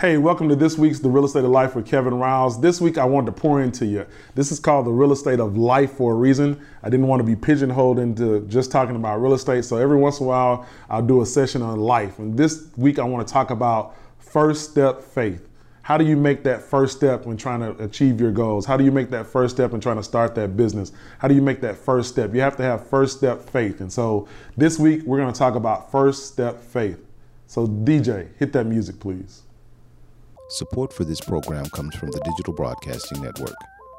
Hey, welcome to this week's The Real Estate of Life with Kevin Riles. This week I wanted to pour into you. This is called The Real Estate of Life for a reason. I didn't want to be pigeonholed into just talking about real estate, so every once in a while I'll do a session on life. And this week I want to talk about first step faith. How do you make that first step when trying to achieve your goals? How do you make that first step in trying to start that business? How do you make that first step? You have to have first step faith. And so this week we're going to talk about first step faith. So, DJ, hit that music, please. Support for this program comes from the Digital Broadcasting Network,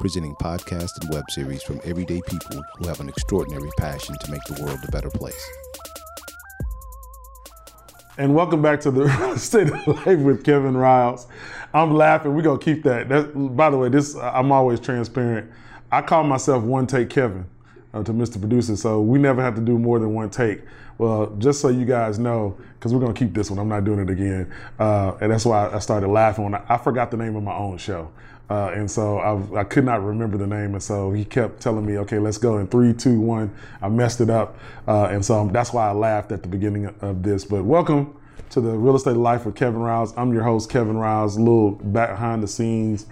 presenting podcasts and web series from everyday people who have an extraordinary passion to make the world a better place. And welcome back to the State of Life with Kevin Riles. I'm laughing. We're gonna keep that. that. By the way, this I'm always transparent. I call myself One Take Kevin uh, to Mr. Producer, so we never have to do more than one take. Well, just so you guys know, because we're gonna keep this one. I'm not doing it again, uh, and that's why I started laughing when I, I, forgot the name of my own show, uh, and so I, I, could not remember the name, and so he kept telling me, "Okay, let's go in three, two, one." I messed it up, uh, and so that's why I laughed at the beginning of this. But welcome to the Real Estate Life with Kevin Riles. I'm your host, Kevin Riles. A little behind the scenes.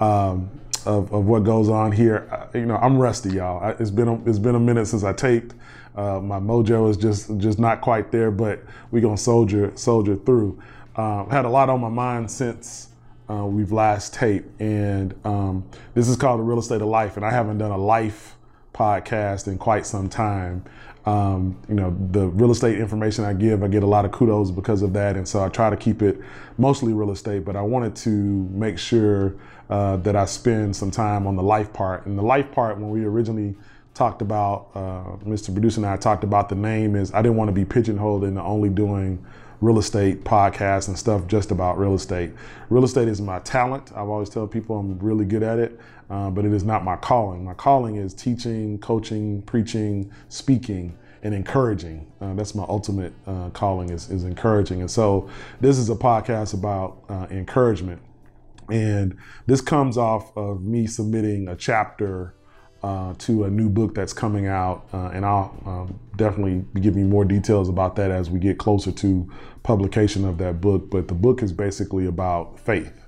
Um, of, of what goes on here. You know, I'm rusty, y'all. I, it's been a, it's been a minute since I taped. Uh, my mojo is just just not quite there, but we gonna soldier soldier through. Uh, had a lot on my mind since uh, we've last taped, and um, this is called the Real Estate of Life, and I haven't done a life podcast in quite some time. Um, you know, the real estate information I give, I get a lot of kudos because of that, and so I try to keep it mostly real estate. But I wanted to make sure uh, that I spend some time on the life part. And the life part, when we originally talked about, uh, Mr. Producer and I talked about the name is I didn't want to be pigeonholed into only doing real estate podcasts and stuff just about real estate. Real estate is my talent. I've always tell people I'm really good at it, uh, but it is not my calling. My calling is teaching, coaching, preaching, speaking, and encouraging. Uh, that's my ultimate uh, calling is, is encouraging. And so this is a podcast about uh, encouragement. And this comes off of me submitting a chapter uh, to a new book that's coming out, uh, and I'll um, definitely give you more details about that as we get closer to publication of that book. But the book is basically about faith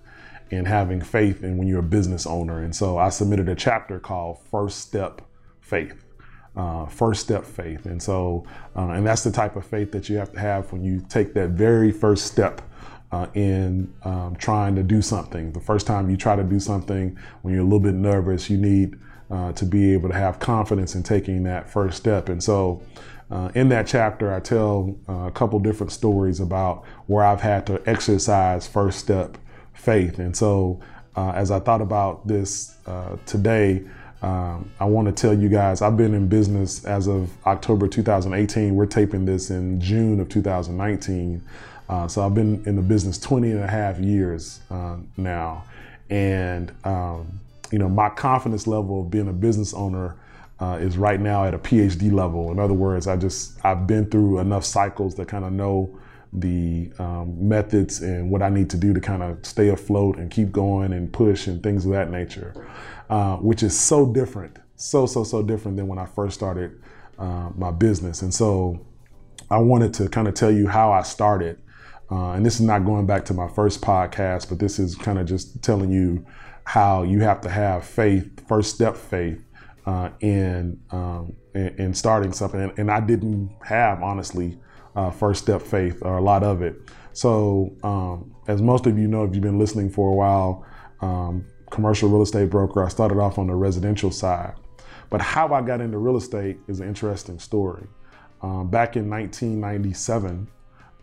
and having faith and when you're a business owner. And so I submitted a chapter called First Step Faith. Uh, first step faith. And so, uh, and that's the type of faith that you have to have when you take that very first step uh, in um, trying to do something. The first time you try to do something, when you're a little bit nervous, you need uh, to be able to have confidence in taking that first step. And so, uh, in that chapter, I tell uh, a couple different stories about where I've had to exercise first step faith. And so, uh, as I thought about this uh, today, um, I want to tell you guys I've been in business as of October 2018. We're taping this in June of 2019. Uh, so I've been in the business 20 and a half years now. And um, you know, my confidence level of being a business owner uh, is right now at a PhD level. In other words, I just I've been through enough cycles to kind of know the um, methods and what I need to do to kind of stay afloat and keep going and push and things of that nature, uh, which is so different, so so so different than when I first started uh, my business. And so I wanted to kind of tell you how I started. Uh, and this is not going back to my first podcast, but this is kind of just telling you how you have to have faith, first step faith, uh, in, um, in, in starting something. And, and, I didn't have honestly uh, first step faith or a lot of it. So um, as most of you know, if you've been listening for a while, um, commercial real estate broker. I started off on the residential side, but how I got into real estate is an interesting story. Um, back in 1997.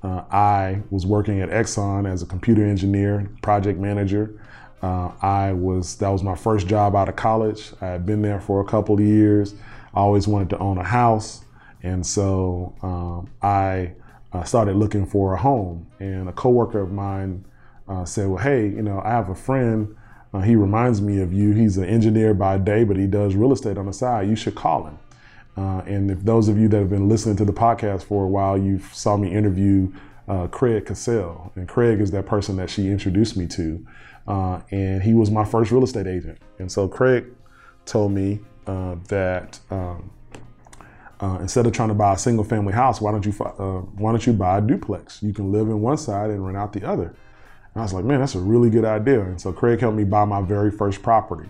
Uh, I was working at Exxon as a computer engineer, project manager. Uh, I was that was my first job out of college. I had been there for a couple of years. I always wanted to own a house, and so um, I uh, started looking for a home. And a coworker of mine uh, said, "Well, hey, you know, I have a friend. Uh, he reminds me of you. He's an engineer by day, but he does real estate on the side. You should call him." Uh, and if those of you that have been listening to the podcast for a while, you saw me interview uh, Craig Cassell, and Craig is that person that she introduced me to. Uh, and he was my first real estate agent. And so Craig told me uh, that um, uh, instead of trying to buy a single family house, why don't you uh, why don't you buy a duplex? You can live in one side and rent out the other. And I was like, man, that's a really good idea. And so Craig helped me buy my very first property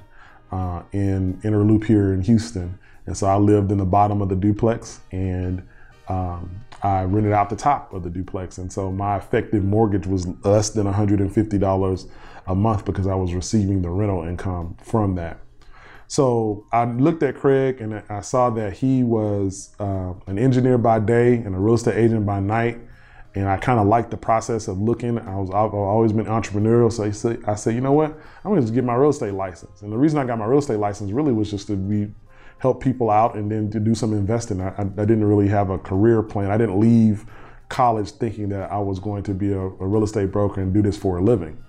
uh, in Inner Loop here in Houston. And so I lived in the bottom of the duplex and um, I rented out the top of the duplex. And so my effective mortgage was less than $150 a month because I was receiving the rental income from that. So I looked at Craig and I saw that he was uh, an engineer by day and a real estate agent by night. And I kind of liked the process of looking. I was I've always been entrepreneurial, so I said, I said, you know what? I'm gonna just get my real estate license. And the reason I got my real estate license really was just to be help people out and then to do some investing. I, I didn't really have a career plan. I didn't leave college thinking that I was going to be a, a real estate broker and do this for a living.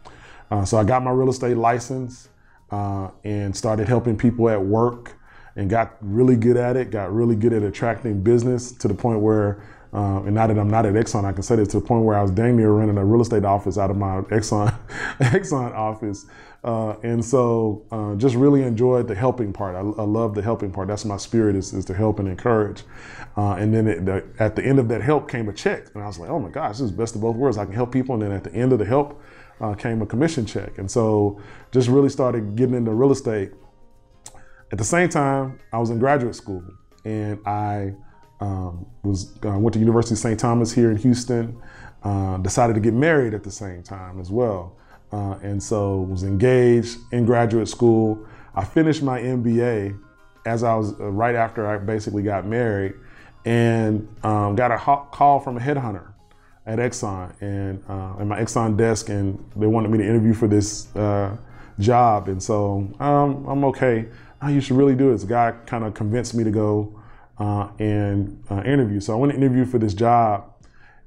Uh, so I got my real estate license uh, and started helping people at work and got really good at it, got really good at attracting business to the point where, uh, and now that I'm not at Exxon, I can say this to the point where I was dang near renting a real estate office out of my Exxon, Exxon office uh, and so uh, just really enjoyed the helping part. I, I, love the helping part. That's my spirit is, is to help and encourage. Uh, and then it, the, at the end of that help came a check. And I was like, oh my gosh, this is best of both worlds. I can help people. And then at the end of the help uh, came a commission check. And so just really started getting into real estate. At the same time, I was in graduate school and I um, was uh, went to University of St. Thomas here in Houston. Uh, decided to get married at the same time as well. Uh, and so was engaged in graduate school. I finished my MBA as I was uh, right after I basically got married, and um, got a call from a headhunter at Exxon and uh, at my Exxon desk, and they wanted me to interview for this uh, job. And so um, I'm okay. Oh, you should really do it. This guy kind of convinced me to go uh, and uh, interview. So I went to interview for this job,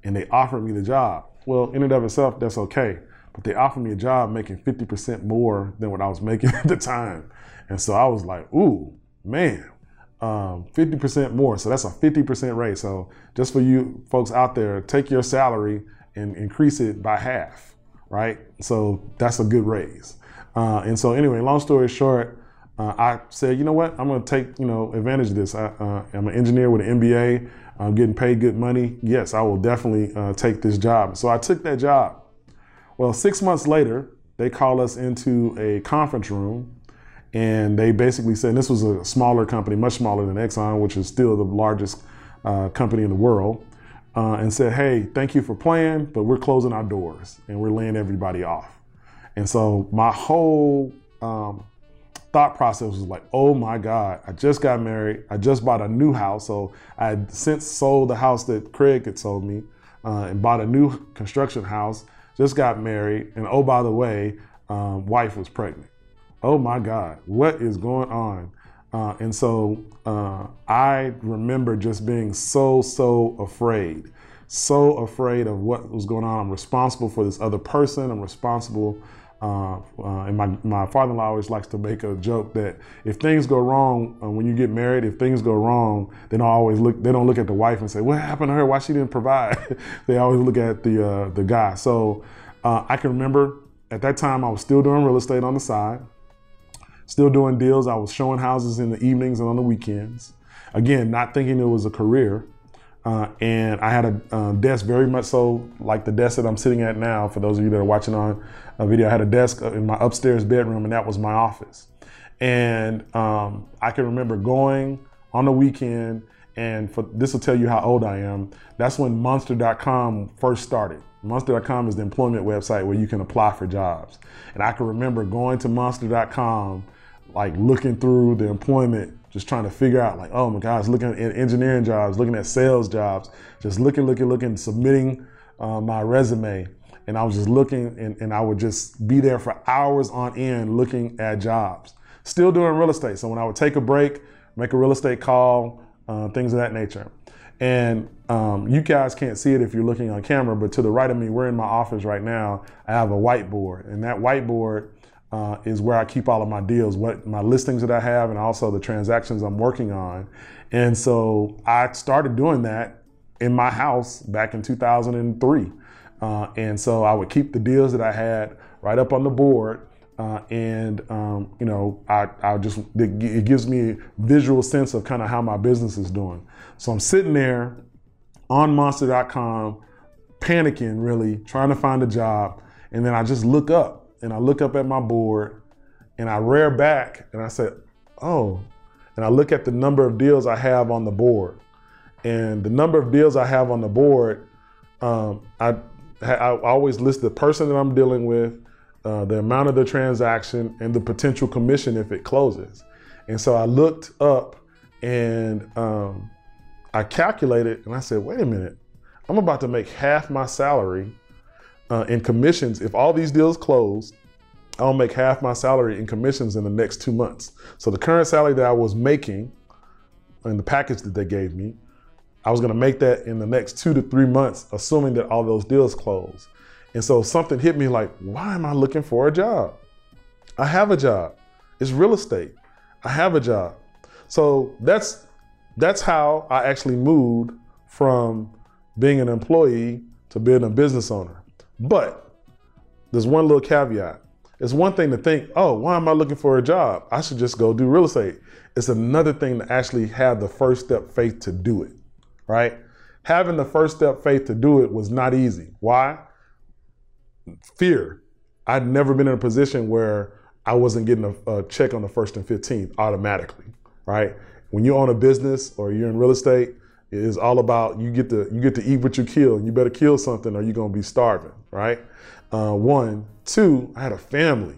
and they offered me the job. Well, in and of itself, that's okay but they offered me a job making 50% more than what I was making at the time. And so I was like, ooh, man, um, 50% more. So that's a 50% raise. So just for you folks out there, take your salary and increase it by half, right? So that's a good raise. Uh, and so anyway, long story short, uh, I said, you know what? I'm going to take you know advantage of this. I, uh, an engineer with an MBA. I'm getting paid good money. Yes, I will definitely uh, take this job. So I took that job. Well, six months later, they call us into a conference room and they basically said this was a smaller company, much smaller than Exxon, which is still the largest uh, company in the world, uh, and said, hey, thank you for playing, but we're closing our doors and we're laying everybody off. And so my whole um, thought process was like, oh my God, I just got married. I just bought a new house. So I had since sold the house that Craig had sold me uh, and bought a new construction house just got married, and oh, by the way, um, wife was pregnant. Oh my God, what is going on? Uh, and so uh, I remember just being so, so afraid, so afraid of what was going on. I'm responsible for this other person. I'm responsible uh, uh, and my, my father-in-law always likes to make a joke that if things go wrong uh, when you get married, if things go wrong, they don't always look. They don't look at the wife and say, "What happened to her? Why she didn't provide?" they always look at the uh, the guy. So uh, I can remember at that time I was still doing real estate on the side, still doing deals. I was showing houses in the evenings and on the weekends. Again, not thinking it was a career. Uh, and I had a uh, desk very much so like the desk that I'm sitting at now. For those of you that are watching on a video, I had a desk in my upstairs bedroom, and that was my office. And um, I can remember going on the weekend, and for this will tell you how old I am. That's when Monster.com first started. Monster.com is the employment website where you can apply for jobs. And I can remember going to Monster.com, like looking through the employment just trying to figure out like, oh my gosh, looking at engineering jobs, looking at sales jobs, just looking, looking, looking, submitting uh, my resume. And I was just looking and, and I would just be there for hours on end looking at jobs. Still doing real estate. So when I would take a break, make a real estate call, uh, things of that nature. And um, you guys can't see it if you're looking on camera, but to the right of me, we're in my office right now. I have a whiteboard, and that whiteboard uh, is where I keep all of my deals, what my listings that I have, and also the transactions I'm working on. And so I started doing that in my house back in 2003. Uh, and so I would keep the deals that I had right up on the board. Uh, and um, you know, I, I just it gives me a visual sense of kind of how my business is doing. So I'm sitting there on Monster.com, panicking really, trying to find a job And then I just look up and I look up at my board and I rear back and I said, oh, and I look at the number of deals I have on the board. And the number of deals I have on the board, um, I, I always list the person that I'm dealing with, uh, the amount of the transaction, and the potential commission if it closes. And so I looked up and um, I calculated and I said, wait a minute, I'm about to make half my salary uh, in commissions. If all these deals close, I'll make half my salary in commissions in the next two months. So the current salary that I was making in the package that they gave me, I was going to make that in the next two to three months, assuming that all those deals close. And so something hit me like, why am I looking for a job? I have a job. It's real estate. I have a job. So that's that's how I actually moved from being an employee to being a business owner. But there's one little caveat. It's one thing to think, oh, why am I looking for a job? I should just go do real estate. It's another thing to actually have the first step faith to do it, right? Having the first step faith to do it was not easy. Why? Fear. I'd never been in a position where I wasn't getting a, a check on the first and 15th automatically, right? When you own a business or you're in real estate, is all about you get to you get to eat what you kill. You better kill something or you're gonna be starving, right? Uh, one, two. I had a family,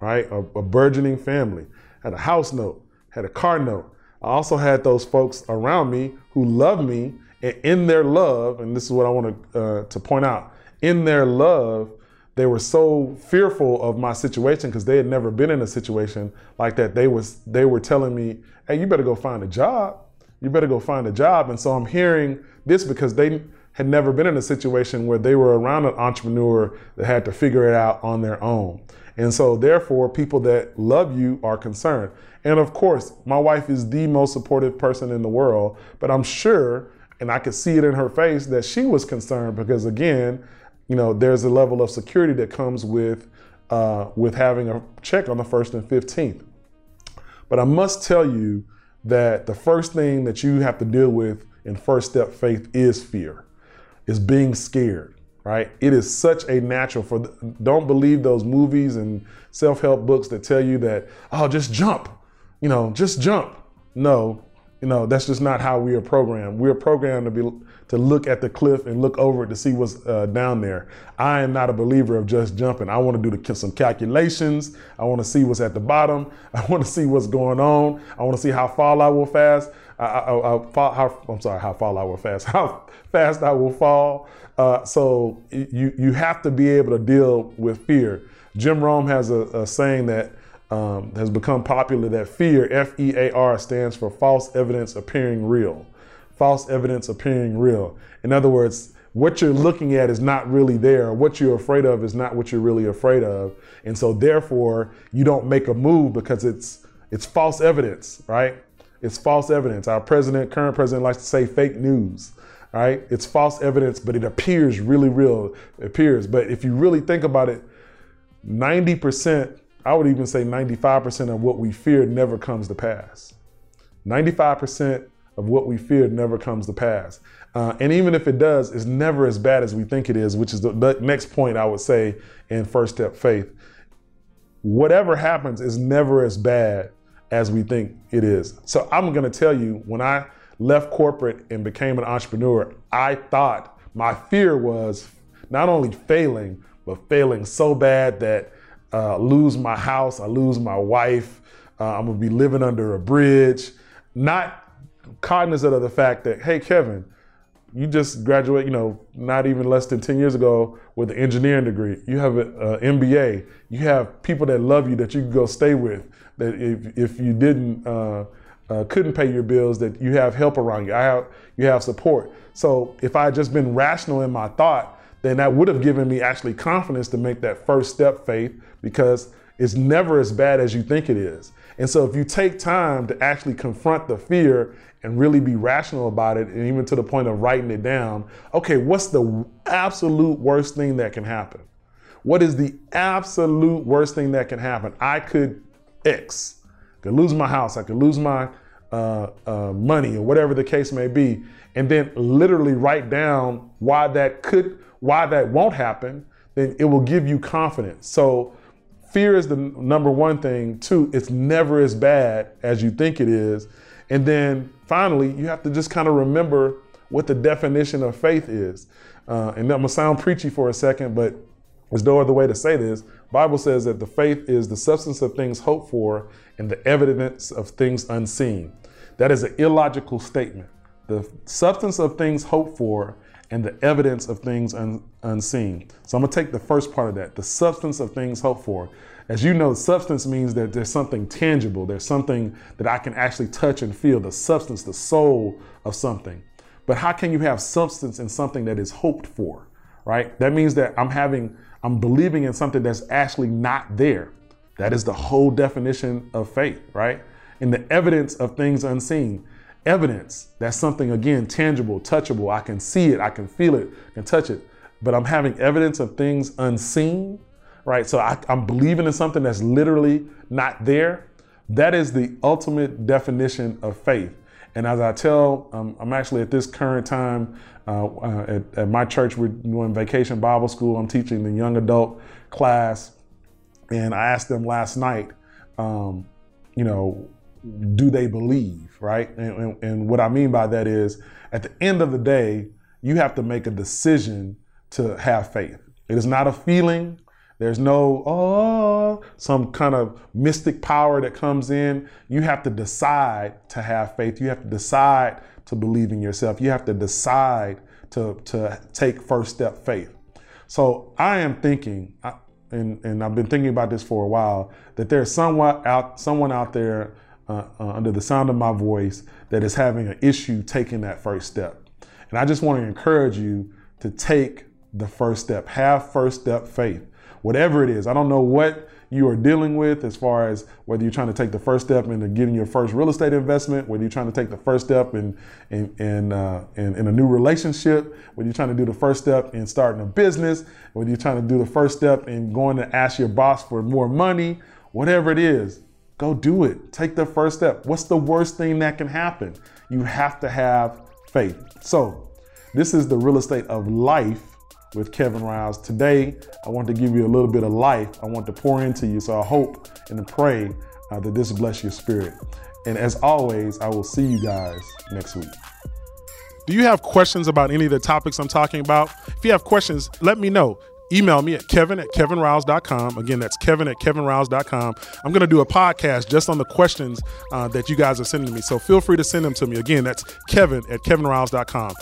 right? A, a burgeoning family. Had a house note. Had a car note. I also had those folks around me who loved me, and in their love, and this is what I want to uh, to point out. In their love, they were so fearful of my situation because they had never been in a situation like that. They was they were telling me, "Hey, you better go find a job." You better go find a job. And so I'm hearing this because they had never been in a situation where they were around an entrepreneur that had to figure it out on their own. And so, therefore, people that love you are concerned. And of course, my wife is the most supportive person in the world, but I'm sure, and I could see it in her face, that she was concerned because, again, you know, there's a level of security that comes with uh, with having a check on the first and 15th. But I must tell you that the first thing that you have to deal with in first step faith is fear, is being scared, right? It is such a natural for, don't believe those movies and self help books that tell you that, oh, just jump, you know, just jump. No, you know, that's just not how we are programmed. We are programmed to be to look at the cliff and look over it to see what's uh, down there. I am not a believer of just jumping. I want to do the, some calculations. I want to see what's at the bottom. I want to see what's going on. I want to see how far I will fast. I, I, I, how, I'm sorry, how far I will fast. How fast I will fall. Uh, so you you have to be able to deal with fear. Jim Rohn has a, a saying that um, has become popular that fear, F E A R, stands for false evidence appearing real. False evidence appearing real. In other words, what you're looking at is not really there. What you're afraid of is not what you're really afraid of. And so therefore, you don't make a move because it's it's false evidence, right? It's false evidence. Our president, current president likes to say fake news, right? It's false evidence, but it appears really real. It appears. But if you really think about it, 90% I would even say 95% of what we fear never comes to pass. 95% of what we fear never comes to pass. Uh, and even if it does, it's never as bad as we think it is, which is the, the next point I would say in First Step Faith. Whatever happens is never as bad as we think it is. So I'm going to tell you, when I left corporate and became an entrepreneur, I thought my fear was not only failing, but failing so bad that uh, lose my house, I lose my wife, uh, I'm gonna be living under a bridge, not cognizant of the fact that, hey, Kevin, you just graduate, you know, not even less than 10 years ago with an engineering degree. You have an MBA. You have people that love you that you can go stay with. That if, if you didn't, uh, uh, couldn't pay your bills, that you have help around you. I have, you have support. So if I had just been rational in my thought, then that would have given me actually confidence to make that first step faith because it's never as bad as you think it is. And so if you take time to actually confront the fear and really be rational about it, and even to the point of writing it down, okay, what's the absolute worst thing that can happen? What is the absolute worst thing that can happen? I could X. I could lose my house. I could lose my uh, uh, money or whatever the case may be. And then literally write down why that could why that won't happen, then it will give you confidence. So fear is the number one thing. Two, it's never as bad as you think it is. And then finally, you have to just kind of remember what the definition of faith is. Uh, and I'm gonna sound preachy for a second, but there's no other way to say this. Bible says that the faith is the substance of things hoped for and the evidence of things unseen. That is an illogical statement. The substance of things hoped for and the evidence of things un- unseen. So I'm gonna take the first part of that, the substance of things hoped for. As you know, substance means that there's something tangible, there's something that I can actually touch and feel, the substance, the soul of something. But how can you have substance in something that is hoped for, right? That means that I'm having, I'm believing in something that's actually not there. That is the whole definition of faith, right? And the evidence of things unseen. Evidence, that's something again tangible, touchable. I can see it, I can feel it, can touch it. But I'm having evidence of things unseen, right? So I, I'm believing in something that's literally not there. That is the ultimate definition of faith. And as I tell, um, I'm actually at this current time uh, uh, at, at, my church, we're doing vacation Bible school. I'm teaching the young adult class. And I asked them last night, um, you know, do they believe, right? And, and, and what I mean by that is at the end of the day, you have to make a decision to have faith. It is not a feeling. There's no, oh, some kind of mystic power that comes in. You have to decide to have faith. You have to decide to believe in yourself. You have to decide to, to take first step faith. So I am thinking, and, and I've been thinking about this for a while, that there's someone out, someone out there uh, uh, under the sound of my voice that is having an issue taking that first step. And I just want to encourage you to take the first step. Have first step faith. Whatever it is. I don't know what you are dealing with as far as whether you're trying to take the first step into getting your first real estate investment, whether you're trying to take the first step in in in, uh, in, in a new relationship, whether you're trying to do the first step in starting a business, whether you're trying to do the first step in going to ask your boss for more money, whatever it is, Go do it. Take the first step. What's the worst thing that can happen? You have to have faith. So, this is the real estate of life with Kevin Riles. Today, I want to give you a little bit of life. I want to pour into you. So, I hope and pray uh, that this bless your spirit. And as always, I will see you guys next week. Do you have questions about any of the topics I'm talking about? If you have questions, let me know email me at kevin at kevinriles.com. Again, that's kevin at kevinriles.com. I'm going to do a podcast just on the questions uh, that you guys are sending me. So feel free to send them to me. Again, that's kevin at kevinriles.com.